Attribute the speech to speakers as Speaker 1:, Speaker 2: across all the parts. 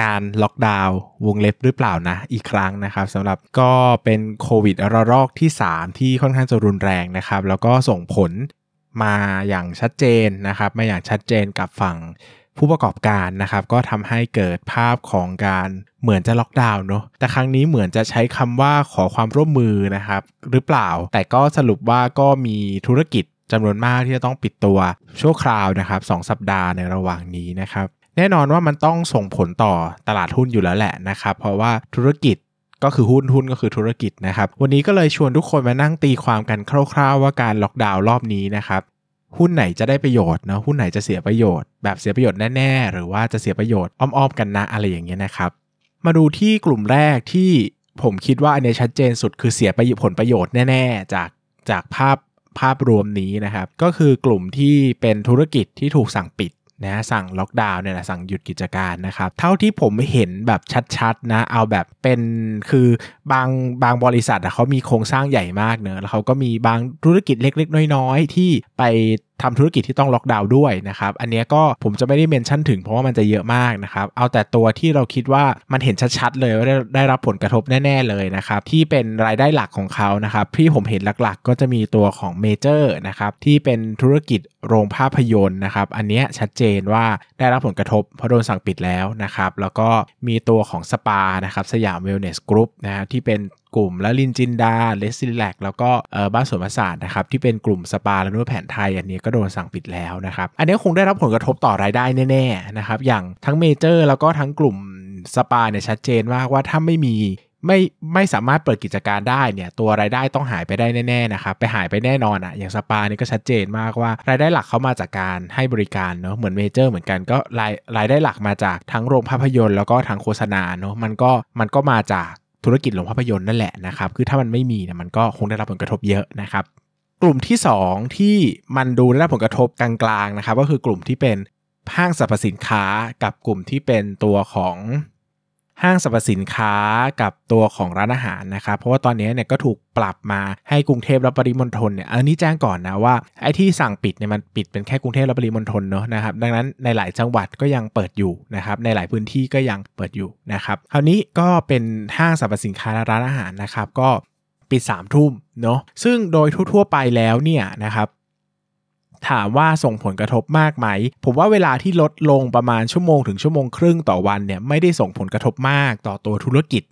Speaker 1: การล็อกดาวน์วงเล็บหรือเปล่านะอีกครั้งนะครับสำหรับก็เป็นโควิดระลอกที่ 3 ที่ค่อนข้างจะรุนแรงนะครับ แล้วก็ส่งผลมาอย่างชัดเจนนะครับมาอย่างชัดเจนกับฝั่งผู้ประกอบการนะครับ ก็ทำให้เกิดภาพของการเหมือนจะล็อกดาวน์เนาะแต่ครั้งนี้เหมือนจะใช้คำว่าขอความร่วมมือนะครับ หรือเปล่า แต่ก็สรุปว่าก็มีธุรกิจจำนวนมากที่จะต้องปิดตัวชั่วคราวนะครับสสัปดาห์ในระหว่างนี้นะครับ แน่นอนว่ามันต้องส่งผลต่อตลาดหุ้นอยู่แล้วแหละนะครับ เพราะว่าธุรกิจก็คือหุ้นหุ้นก็คือธุรกิจนะครับ วันนี้ก็เลยชวนทุกคนมานั่งตีความกันคร่าวๆ ว่าการล็อกดาวน์รอบนี้นะครับหุ้นไหนจะได้ประโยชน์นะหุ้นไหนจะเสียประโยชน์ แบบเสียประโยชน์แน่ๆ หรือว่าจะเสียประโยชน์อ้อมๆกันนะอะไรอย่างเงี้ยนะครับ มาดูที่กลุ่มแรกที่ผมคิดว่าอันนี้ชัดเจนสุดคือเสียผลประโยชน์แน่ๆ จากจากภาพภาพรวมนี้นะครับ ก็คือกลุ่มที่เป็นธุรกิจที่ถูกสั่งปิด นะสั่งล็อกดาวน์เนี่ยนะสั่งหยุดกิจการนะครับ เท่าที่ผมเห็นแบบชัดๆนะเอาแบบเป็นคือบางบางบริษัทเขามีโครงสร้างใหญ่มากเนอะแล้วเขาก็มีบางธุรกิจเล็กๆ น้อยๆ ที่ไปทำธุรกิจที่ต้องล็อกดาวน์ด้วยนะครับ อันนี้ก็ผมจะไม่ได้ mention ถึงเพราะว่ามันจะเยอะมากนะครับ เอาแต่ตัวที่เราคิดว่ามันเห็นชัดๆเลยว่าได้ได้รับผลกระทบแน่ ๆเลยนะครับ ที่เป็นรายได้หลักของเขานะครับที่ผมเห็นหลักๆ ก็จะมีตัวของเมเจอร์นะครับที่เป็นธุรกิจโรงภาพยนตร์นะครับ อันนี้ชัดเจนว่าได้รับผลกระทบเพราะโดนสั่งปิดแล้วนะครับ แล้วก็มีตัวของสปานะครับ Siam Wellness Group นะที่เป็น กลุ่มระรินจินดา Let's Relax แล้วก็บ้านสวนมาสสาจนะครับที่เป็นกลุ่มสปาและนวดแผนไทย อันนี้ก็โดนสั่งปิดแล้วนะครับ อันนี้คงได้รับผลกระทบต่อรายได้แน่ๆนะครับอย่างทั้งเมเจอร์แล้วก็ทั้งกลุ่มสปาเนี่ยชัดเจนมากว่าถ้าไม่มีไม่ไม่สามารถเปิดกิจการได้เนี่ยตัวรายได้ต้องหายไปได้แน่ๆนะครับไปหายไปแน่นอนอะ่ะอย่างสปานี่ก็ชัดเจนมากว่ารายได้หลักเขามาจากการให้บริการเนาะเหมือนเมเจอร์เหมือนกันก็รายรายได้หลักมาจากทั้งโรงภาพยนตร์แล้วก็ทั้งโฆษณาเนาะมันก็มันก็มาจาก ธุรกิจโรงภาพยนตร์นั่นแหละนะครับ คือถ้ามันไม่มีเนี่ยมันก็คงได้รับผลกระทบเยอะนะครับ กลุ่มที่ 2 ที่มันดูได้รับผลกระทบกลางๆนะครับ ก็คือกลุ่มที่เป็นห้างสรรพสินค้ากับกลุ่มที่เป็นตัวของ ห้างสรรพสินค้ากับตัวของร้านอาหารนะครับ เพราะว่าตอนนี้เนี่ยก็ถูกปรับมาให้กรุงเทพและปริมณฑลเนี่ยอันนี้แจ้งก่อนนะว่าไอ้ที่สั่งปิดเนี่ยมันปิดเป็นแค่กรุงเทพและปริมณฑลเนอะนะครับดังนั้นในหลายจังหวัดก็ยังเปิดอยู่นะครับในหลายพื้นที่ก็ยังเปิดอยู่นะครับคราวนี้ก็เป็นห้างสรรพสินค้าและร้านอาหารนะครับก็ปิด3ามทุ่มเนาะซึ่งโดยทั่วๆไปแล้วเนี่ยนะครับ ถามว่าส่งผลกระทบมากไหม ผมว่าเวลาที่ลดลงประมาณชั่วโมงถึงชั่วโมงครึ่งต่อวันเนี่ยไม่ได้ส่งผลกระทบมากต่อตัวธุรกิจ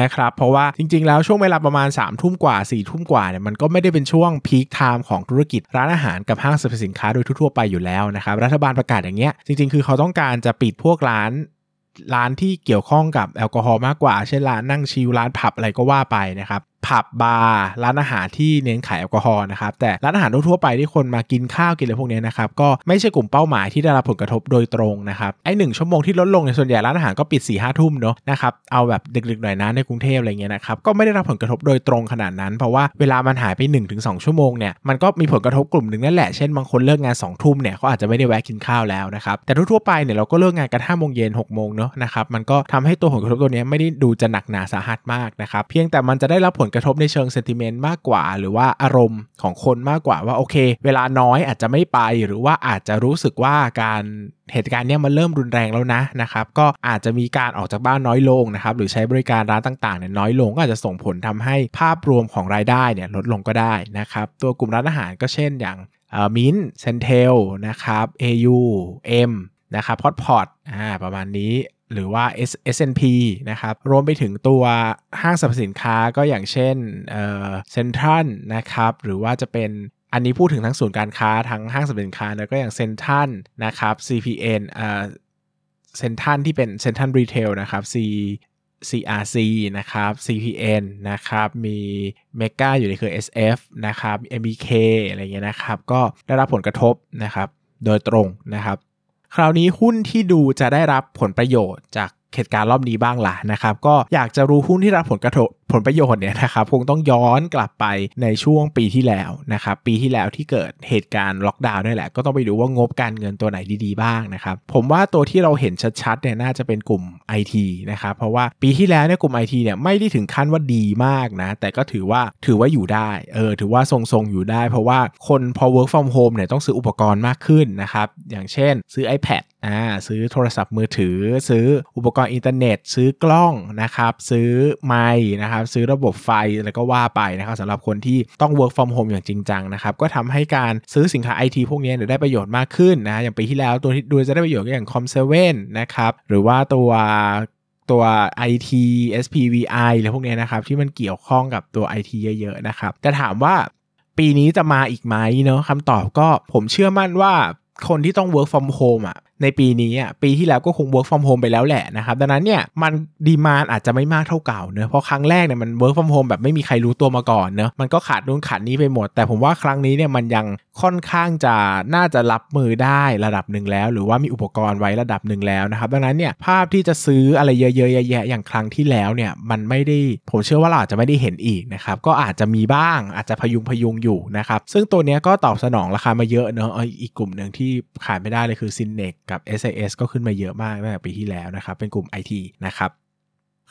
Speaker 1: นะครับเพราะว่าจริงๆ แล้วช่วงเวลาประมาณ3ามทุ่มกว่า4ี่ทุ่มกว่าเนี่ยมันก็ไม่ได้เป็นช่วงพีคไทม์ของธุรกิจร้านอาหารกับห้างสรรพสินค้าโดยทั่วไปอยู่แล้วนะครับรัฐบาลประกาศอย่างเงี้ยจริงๆ คือเขาต้องการจะปิดพวกร้านร้านที่เกี่ยวข้องกับแอลกอฮอล์มากกว่า เช่นร้านนั่งชิลร้านผับอะไรก็ว่าไปนะครับ ผับบาร์ร้านอาหารที่เน้นขายแอลกอฮอล์นะครับแต่ร้านอาหารทั่วไปที่คนมากินข้าวกินอะไรพวกนี้นะครับก็ไม่ใช่กลุ่มเป้าหมายที่ได้รับผลกระทบโดยตรงนะครับไอหนึ่งชั่วโมงที่ลดลงในส่วนใหญ่ร้านอาหารก็ปิด4ี่ห้าทุ่มเนาะนะครับเอาแบบดึกๆหน่อยนะในกรุงเทพอะไรเงี้ยนะครับก็ไม่ได้รับผลกระทบโดยตรงขนาดนั้น เพราะว่าเวลามันหายไป 1-2 ชั่วโมงเนี่ยมันก็มีผลกระทบกลุ่มหนึ่งนั่นแหละเช่นบางคนเลิกงาน2องทุ่มเนี่ยเขาอาจจะไม่ได้แวะกินข้าวแล้วนะครับแต่ทั่วๆไปเนี่ยเราก็เลิกงานกันห้าโมงเย็นหกโมงเนาะนะครับมันก็ทำให้ตัวผลกระทบตัวนี้ไม่ได้ดูจะหนักหนาสาหัสมากนะครับเพียงแต่มันจะได้รับผลกระทบในเชิงเซนติเมนต์มากกว่า หรือว่าอารมณ์ของคนมากกว่าว่าโอเค เวลาน้อยอาจจะไม่ไป หรือว่าอาจจะรู้สึกว่าการเหตุการณ์นี้มันเริ่มรุนแรงแล้วนะนะครับก็อาจจะมีการออกจากบ้านน้อยลงนะครับหรือใช้บริการร้านต่างๆเนี่ยน้อยลงก็อาจจะส่งผลทำให้ภาพรวมของรายได้เนี่ยลดลงก็ได้นะครับตัวกลุ่มร้านอาหารก็เช่นอย่างมินเซนเทลนะครับ AU M นะครับพอดพอดอ่าประมาณนี้ หรือว่า S S&P นะครับ รวมไปถึงตัวห้างสรรพสินค้าก็อย่างเช่นเซ็นทรัลนะครับ หรือว่าจะเป็นอันนี้พูดถึงทั้งศูนย์การค้าทั้งห้างสรรพสินค้าแล้วก็อย่างเซ็นทรัลนะครับ CPN เอ่อเซ็นทรัลที่เป็นเซ็นทรัลรีเทลนะครับ C CRC นะครับ CPN นะครับ มีเมกาอยู่ในคือ SF นะครับ MBK อะไรเงี้ยนะครับ ก็ได้รับผลกระทบนะครับ โดยตรงนะครับ คราวนี้หุ้นที่ดูจะได้รับผลประโยชน์จากเหตุการณ์รอบนี้บ้างล่ะนะครับ ก็อยากจะรู้หุ้นที่รับผลกระทบ ผลประโยชน์เนี่ยนะครับคงต้องย้อนกลับไปในช่วงปีที่แล้วนะครับปีที่แล้วที่เกิดเหตุการณ์ล็อกดาวน์นี่แหละ ก็ต้องไปดูว่างบการเงินตัวไหนดีๆบ้างนะครับผมว่าตัวที่เราเห็นชัดๆเนี่ยน่าจะเป็นกลุ่ม IT นะครับเพราะว่าปีที่แล้วเนี่ยกลุ่ม IT เนี่ยไม่ได้ถึงขั้นว่าดีมากนะแต่ก็ถือว่าถือว่าอยู่ได้เออถือว่าทรงๆอยู่ได้ เพราะว่าคนพอ work from home เนี่ยต้องซื้ออุปกรณ์มากขึ้นนะครับอย่างเช่น ซื้อ iPad อ่าซื้อโทรศัพท์มือถือ ซื้ออุปกรณ์อินเทอร์เน็ต ซื้อกล้องนะครับซื้อไมค์นะครับซื้อระบบไฟแล้วก็ว่าไปนะครับสำหรับคนที่ต้อง work from home อย่างจริงจังนะครับก็ทำให้การซื้อสินค้าไอทีพวกนี้ได้ประโยชน์มากขึ้นนะอย่างปีที่แล้วตัวที่ดูจะได้ประโยชน์ก็อย่าง Com7 นะครับหรือว่าตัวตัว IT SPVI อะไรพวกนี้นะครับที่มันเกี่ยวข้องกับตัว IT เยอะๆนะครับแต่ถามว่าปีนี้จะมาอีกไหมเนาะคำตอบก็ผมเชื่อมั่นว่าคนที่ต้อง work from home อะในปีนี้อะปีที่แล้วก็คง work from home ไปแล้วแหละนะครับดังนั้นเนี่ยมันดีมานอาจจะไม่มากเท่าเก่าเนอะเพราะครั้งแรกเนี่ยมัน work from home แบบไม่มีใครรู้ตัวมาก่อนเนอะมันก็ขาดนู่นขาดนี้ไปหมด แต่ผมว่าครั้งนี้เนี่ยมันยังค่อนข้างจะน่าจะรับมือได้ระดับหนึ่งแล้ว หรือว่ามีอุปกรณ์ไว้ระดับหนึ่งแล้วนะครับดังนั้นเนี่ยภาพที่จะซื้ออะไรเยอะๆแยะๆอย่างครั้งที่แล้วเนี่ยมันไม่ได้ผมเชื่อว่าเราอาจจะไม่ได้เห็นอีกนะครับก็อาจจะมีบ้างอาจจะพยุงพยุงอยู่นะครับซึ่งตัวนี้ก็ตอบสนองราคามาเยอะเนอะอีกกลุ่มหนึ่งที่ขาดไม่ได้เลยคือ SYNEX กับ SIS ก็ขึ้นมาเยอะมากตั้งแต่ปีที่แล้วนะครับ เป็นกลุ่ม IT นะครับ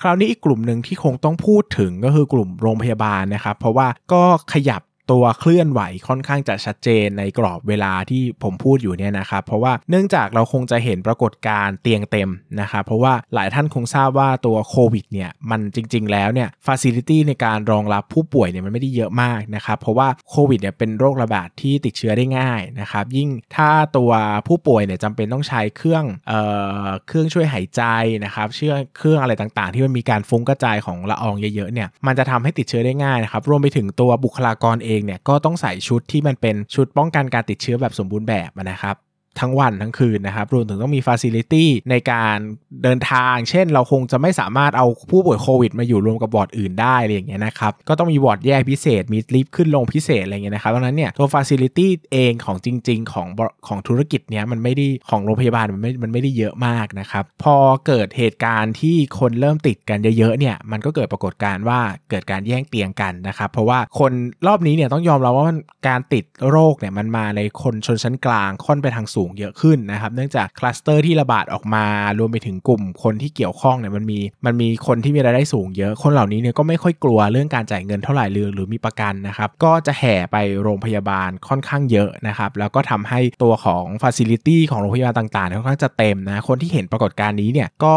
Speaker 1: คราวนี้อีกกลุ่มหนึ่งที่คงต้องพูดถึงก็คือกลุ่มโรงพยาบาลนะครับ เพราะว่าก็ขยับ ตัวเคลื่อนไหวค่อนข้างจะชัดเจนในกรอบเวลาที่ผมพูดอยู่เนี่ยนะครับเพราะว่าเนื่องจากเราคงจะเห็นปรากฏการณ์เตียงเต็มนะครับเพราะว่าหลายท่านคงทราบว่าตัวโควิดเนี่ยมันจริง ๆ แล้วเนี่ย facility ในการรองรับผู้ป่วยเนี่ยมันไม่ได้เยอะมากนะครับเพราะว่าโควิดเนี่ยเป็นโรคระบาดที่ติดเชื้อได้ง่ายนะครับยิ่งถ้าตัวผู้ป่วยเนี่ยจำเป็นต้องใช้เครื่องเอ่อเครื่องช่วยหายใจนะครับเชื่อเครื่องอะไรต่างๆ ที่มันมีการฟุ้งกระจายของละอองเยอะๆเนี่ยมันจะทำให้ติดเชื้อได้ง่ายนะครับรวมไปถึงตัวบุคลากรเองเนี่ยก็ต้องใส่ชุดที่มันเป็นชุดป้องกันการติดเชื้อแบบสมบูรณ์แบบนะครับ ทั้งวันทั้งคืนนะครับ รวมถึงต้องมี facility ในการเดินทาง เช่น เราคงจะไม่สามารถเอาผู้ป่วยโควิดมาอยู่รวมกับบอร์ดอื่นได้อะไรอย่างเงี้ยนะครับ ก็ต้องมีบอร์ดแยกพิเศษ มีลิฟต์ขึ้นลงพิเศษอะไรเงี้ยนะครับดังนั้นเนี่ยตัว facility เองของจริง ๆ ของของธุรกิจเนี้ยมันไม่ได้ของโรงพยาบาลมันไม่มันไม่ได้เยอะมากนะครับพอเกิดเหตุการณ์ที่คนเริ่มติดกันเยอะๆเนี่ยมันก็เกิดปรากฏการณ์ว่าเกิดการแย่งเตียงกันนะครับเพราะว่าคนรอบนี้เนี่ยต้องยอมรับว่าการติดโรคเนี่ยมันมาในคนชนชั้นกลางค่อนไปทางสูงเยอะขึ้นนะครับ เนื่องจากคลัสเตอร์ที่ระบาดออกมารวมไปถึงกลุ่มคนที่เกี่ยวข้องเนี่ยมันมีมันมีคนที่มีรายได้สูงเยอะ คนเหล่านี้เนี่ยก็ไม่ค่อยกลัวเรื่องการจ่ายเงินเท่าไหร่เลยหรือมีประกันนะครับ ก็จะแห่ไปโรงพยาบาลค่อนข้างเยอะนะครับ แล้วก็ทำให้ตัวของ facility ของโรงพยาบาลต่างๆค่อนข้างจะเต็มนะคนที่เห็นปรากฏการณ์นี้เนี่ยก็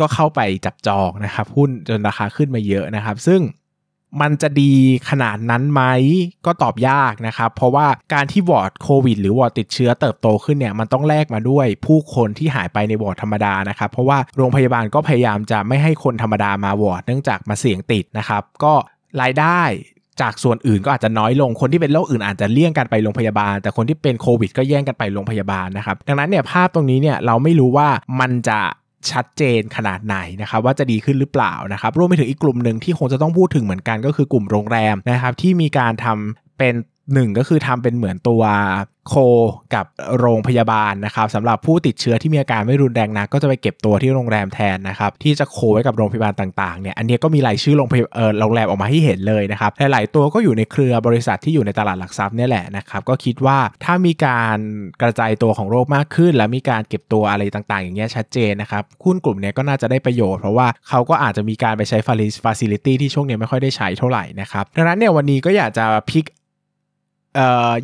Speaker 1: ก็เข้าไปจับจองนะครับหุ้นจนราคาขึ้นมาเยอะนะครับ ซึ่ง มันจะดีขนาดนั้นไหมก็ตอบยากนะครับ เพราะว่าการที่วอร์ดโควิดหรือวอร์ดติดเชื้อเติบโตขึ้นเนี่ยมันต้องแลกมาด้วยผู้คนที่หายไปในวอร์ดธรรมดานะครับ เพราะว่าโรงพยาบาลก็พยายามจะไม่ให้คนธรรมดามาวอร์ดเนื่องจากมาเสี่ยงติดนะครับ ก็รายได้จากส่วนอื่นก็อาจจะน้อยลง คนที่เป็นโรคอื่นอาจจะเลี่ยงกันไปโรงพยาบาล แต่คนที่เป็นโควิดก็แย่งกันไปโรงพยาบาลนะครับ ดังนั้นเนี่ยภาพตรงนี้เนี่ยเราไม่รู้ว่ามันจะ ชัดเจนขนาดไหนนะครับว่าจะดีขึ้นหรือเปล่านะครับรวมไปถึงอีกกลุ่มหนึ่งที่คงจะต้องพูดถึงเหมือนกันก็คือกลุ่มโรงแรมนะครับที่มีการทำเป็น หนึ่งก็คือทำเป็นเหมือนตัวโคกับโรงพยาบาลนะครับสำหรับผู้ติดเชื้อที่มีอาการไม่รุนแรงนักก็จะไปเก็บตัวที่โรงแรมแทนนะครับที่จะโคไว้กับโรงพยาบาลต่างๆเนี่ยอันนี้ก็มีรายชื่อโรงพยาเออโรงแรมออกมาให้เห็นเลยนะครับหลายๆตัวก็อยู่ในเครือบริษัทที่อยู่ในตลาดหลักทรัพย์นี่แหละนะครับก็คิดว่าถ้ามีการกระจายตัวของโรคมากขึ้น และมีการเก็บตัวอะไรต่างๆ อย่างเงี้ยชัดเจนนะครับหุ้นกลุ่มนี้ก็น่าจะได้ประโยชน์เพราะว่าเขาก็อาจจะมีการไปใช้ facility ที่ช่วงนี้ไม่ค่อยได้ใช้เท่าไหร่นะครับดังนั้นเนี่ยวันนี้ก็อยากจะ pick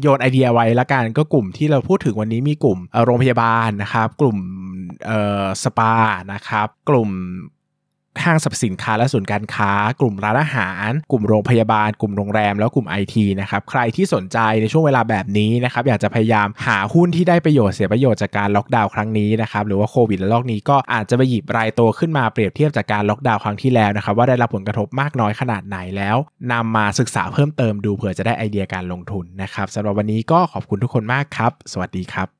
Speaker 1: โยนไอเดียไว้ละกันก็กลุ่มที่เราพูดถึงวันนี้มีกลุ่มโรงพยาบาลนะครับ กลุ่มสปานะครับ กลุ่ม ห้างสรรพสินค้าและศูนย์การค้า กลุ่มร้านอาหาร กลุ่มโรงพยาบาล กลุ่มโรงแรม แล้วกลุ่ม IT นะครับใครที่สนใจในช่วงเวลาแบบนี้นะครับอยากจะพยายามหาหุ้นที่ได้ประโยชน์เสียประโยชน์จากการล็อกดาวน์ครั้งนี้นะครับหรือว่าโควิดระลอกนี้ก็อาจจะไปหยิบรายตัวขึ้นมาเปรียบเทียบจากการล็อกดาวน์ครั้งที่แล้วนะครับว่าได้รับผลกระทบมากน้อยขนาดไหนแล้วนำมาศึกษาเพิ่มเติมดูเผื่อจะได้ไอเดียการลงทุนนะครับสำหรับวันนี้ก็ขอบคุณทุกคนมากครับ สวัสดีครับ